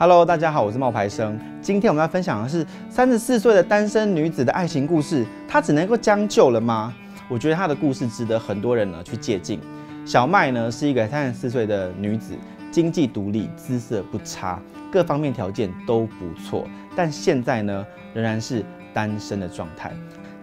Hello，大家好，我是冒牌生。今天我们要分享的是三十四岁的单身女子的爱情故事。她只能够将就了吗？我觉得她的故事值得很多人呢去借鉴。小麦呢是一个三十四岁的女子，经济独立，姿色不差，各方面条件都不错，但现在呢仍然是单身的状态。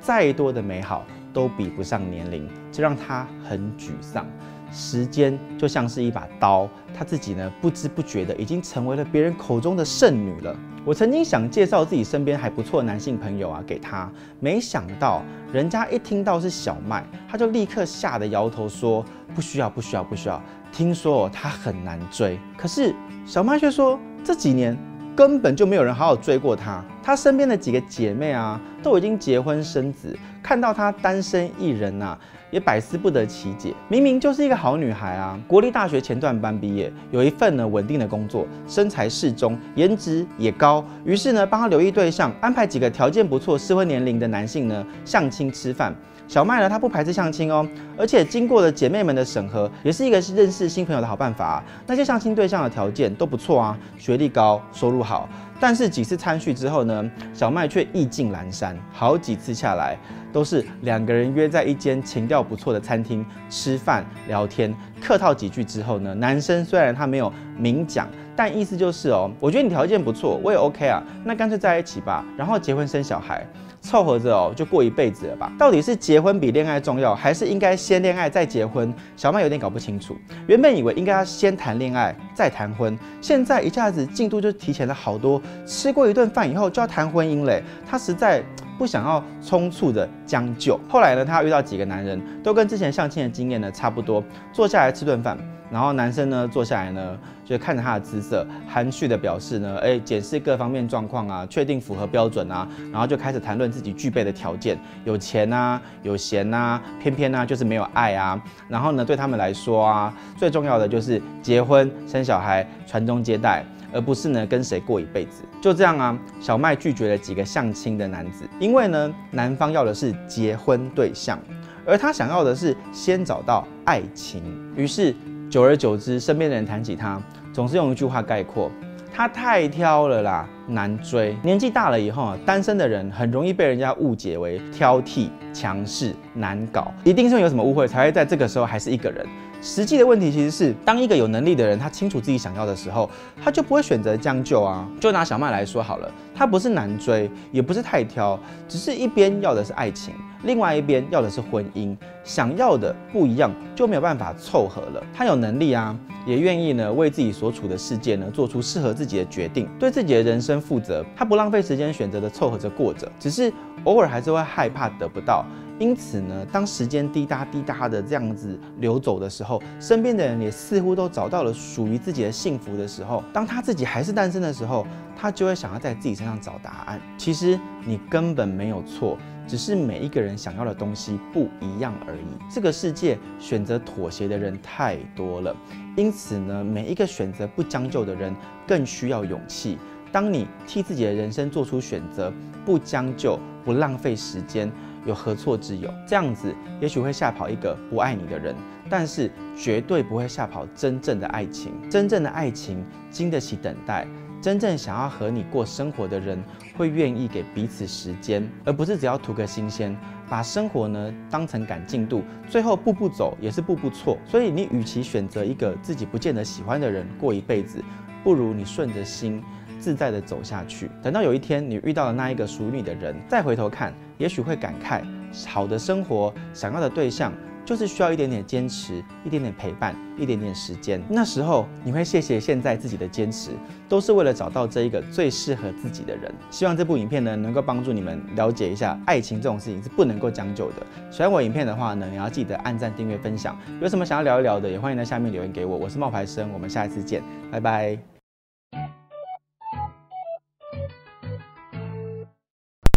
再多的美好都比不上年龄，这让她很沮丧。时间就像是一把刀，她自己呢不知不觉的已经成为了别人口中的剩女了。我曾经想介绍自己身边还不错的男性朋友啊给她，没想到人家一听到是小麦，他就立刻吓得摇头说不需要不需要不需要。听说他很难追，可是小麦却说这几年根本就没有人好好追过她。她身边的几个姐妹啊都已经结婚生子，看到她单身一人啊。也百思不得其解，明明就是一个好女孩啊！国立大学前段班毕业，有一份呢稳定的工作，身材适中，颜值也高。于是呢，帮她留意对象，安排几个条件不错、适婚年龄的男性呢相亲吃饭。小麦呢，她不排斥相亲哦，而且经过了姐妹们的审核，也是一个认识新朋友的好办法啊。那些相亲对象的条件都不错啊，学历高，收入好。但是几次参叙之后呢，小麦却意兴阑珊，好几次下来都是两个人约在一间情调不错的餐厅吃饭聊天，客套几句之后呢，男生虽然他没有明讲，但意思就是哦，我觉得你条件不错，我也 OK 啊，那干脆在一起吧，然后结婚生小孩。凑合着哦，就过一辈子了吧？到底是结婚比恋爱重要，还是应该先恋爱再结婚？小麦有点搞不清楚。原本以为应该要先谈恋爱再谈婚，现在一下子进度就提前了好多。吃过一顿饭以后就要谈婚姻嘞，他实在不想要匆促的将就。后来呢，她遇到几个男人，都跟之前相亲的经验呢差不多，坐下来吃顿饭。然后男生呢坐下来呢，就看着他的姿色，含蓄的表示呢，哎，检视各方面状况啊，确定符合标准啊，然后就开始谈论自己具备的条件，有钱啊，有闲啊，偏偏呢就是没有爱啊。然后呢，对他们来说啊，最重要的就是结婚生小孩，传宗接代，而不是呢跟谁过一辈子。就这样啊，小麦拒绝了几个相亲的男子，因为呢，男方要的是结婚对象，而他想要的是先找到爱情，于是。久而久之，身边的人谈起他，总是用一句话概括：他太挑了啦，难追。年纪大了以后啊，单身的人很容易被人家误解为挑剔、强势、难搞，一定是有什么误会才会在这个时候还是一个人。实际的问题其实是，当一个有能力的人，他清楚自己想要的时候，他就不会选择将就啊。就拿小麦来说好了，他不是难追，也不是太挑，只是一边要的是爱情，另外一边要的是婚姻，想要的不一样，就没有办法凑合了。他有能力啊，也愿意呢为自己所处的世界呢做出适合自己的决定，对自己的人生负责。他不浪费时间选择的凑合着过着，只是偶尔还是会害怕得不到。因此呢，当时间滴答滴答的这样子流走的时候，身边的人也似乎都找到了属于自己的幸福的时候，当他自己还是单身的时候，他就会想要在自己身上找答案。其实你根本没有错，只是每一个人想要的东西不一样而已。这个世界选择妥协的人太多了，因此呢，每一个选择不将就的人更需要勇气。当你替自己的人生做出选择，不将就，不浪费时间。有何错之有？这样子也许会吓跑一个不爱你的人，但是绝对不会吓跑真正的爱情。真正的爱情经得起等待，真正想要和你过生活的人会愿意给彼此时间，而不是只要图个新鲜，把生活呢当成赶进度，最后步步走也是步步错。所以你与其选择一个自己不见得喜欢的人过一辈子，不如你顺着心。自在的走下去，等到有一天你遇到了那一个属于你的人，再回头看，也许会感慨，好的生活，想要的对象，就是需要一点点坚持，一点点陪伴，一点点时间。那时候你会谢谢现在自己的坚持，都是为了找到这一个最适合自己的人。希望这部影片呢，能够帮助你们了解一下，爱情这种事情是不能够将就的。喜欢我影片的话呢，也要记得按赞、订阅、分享。有什么想要聊一聊的，也欢迎在下面留言给我。我是冒牌生，我们下一次见，拜拜。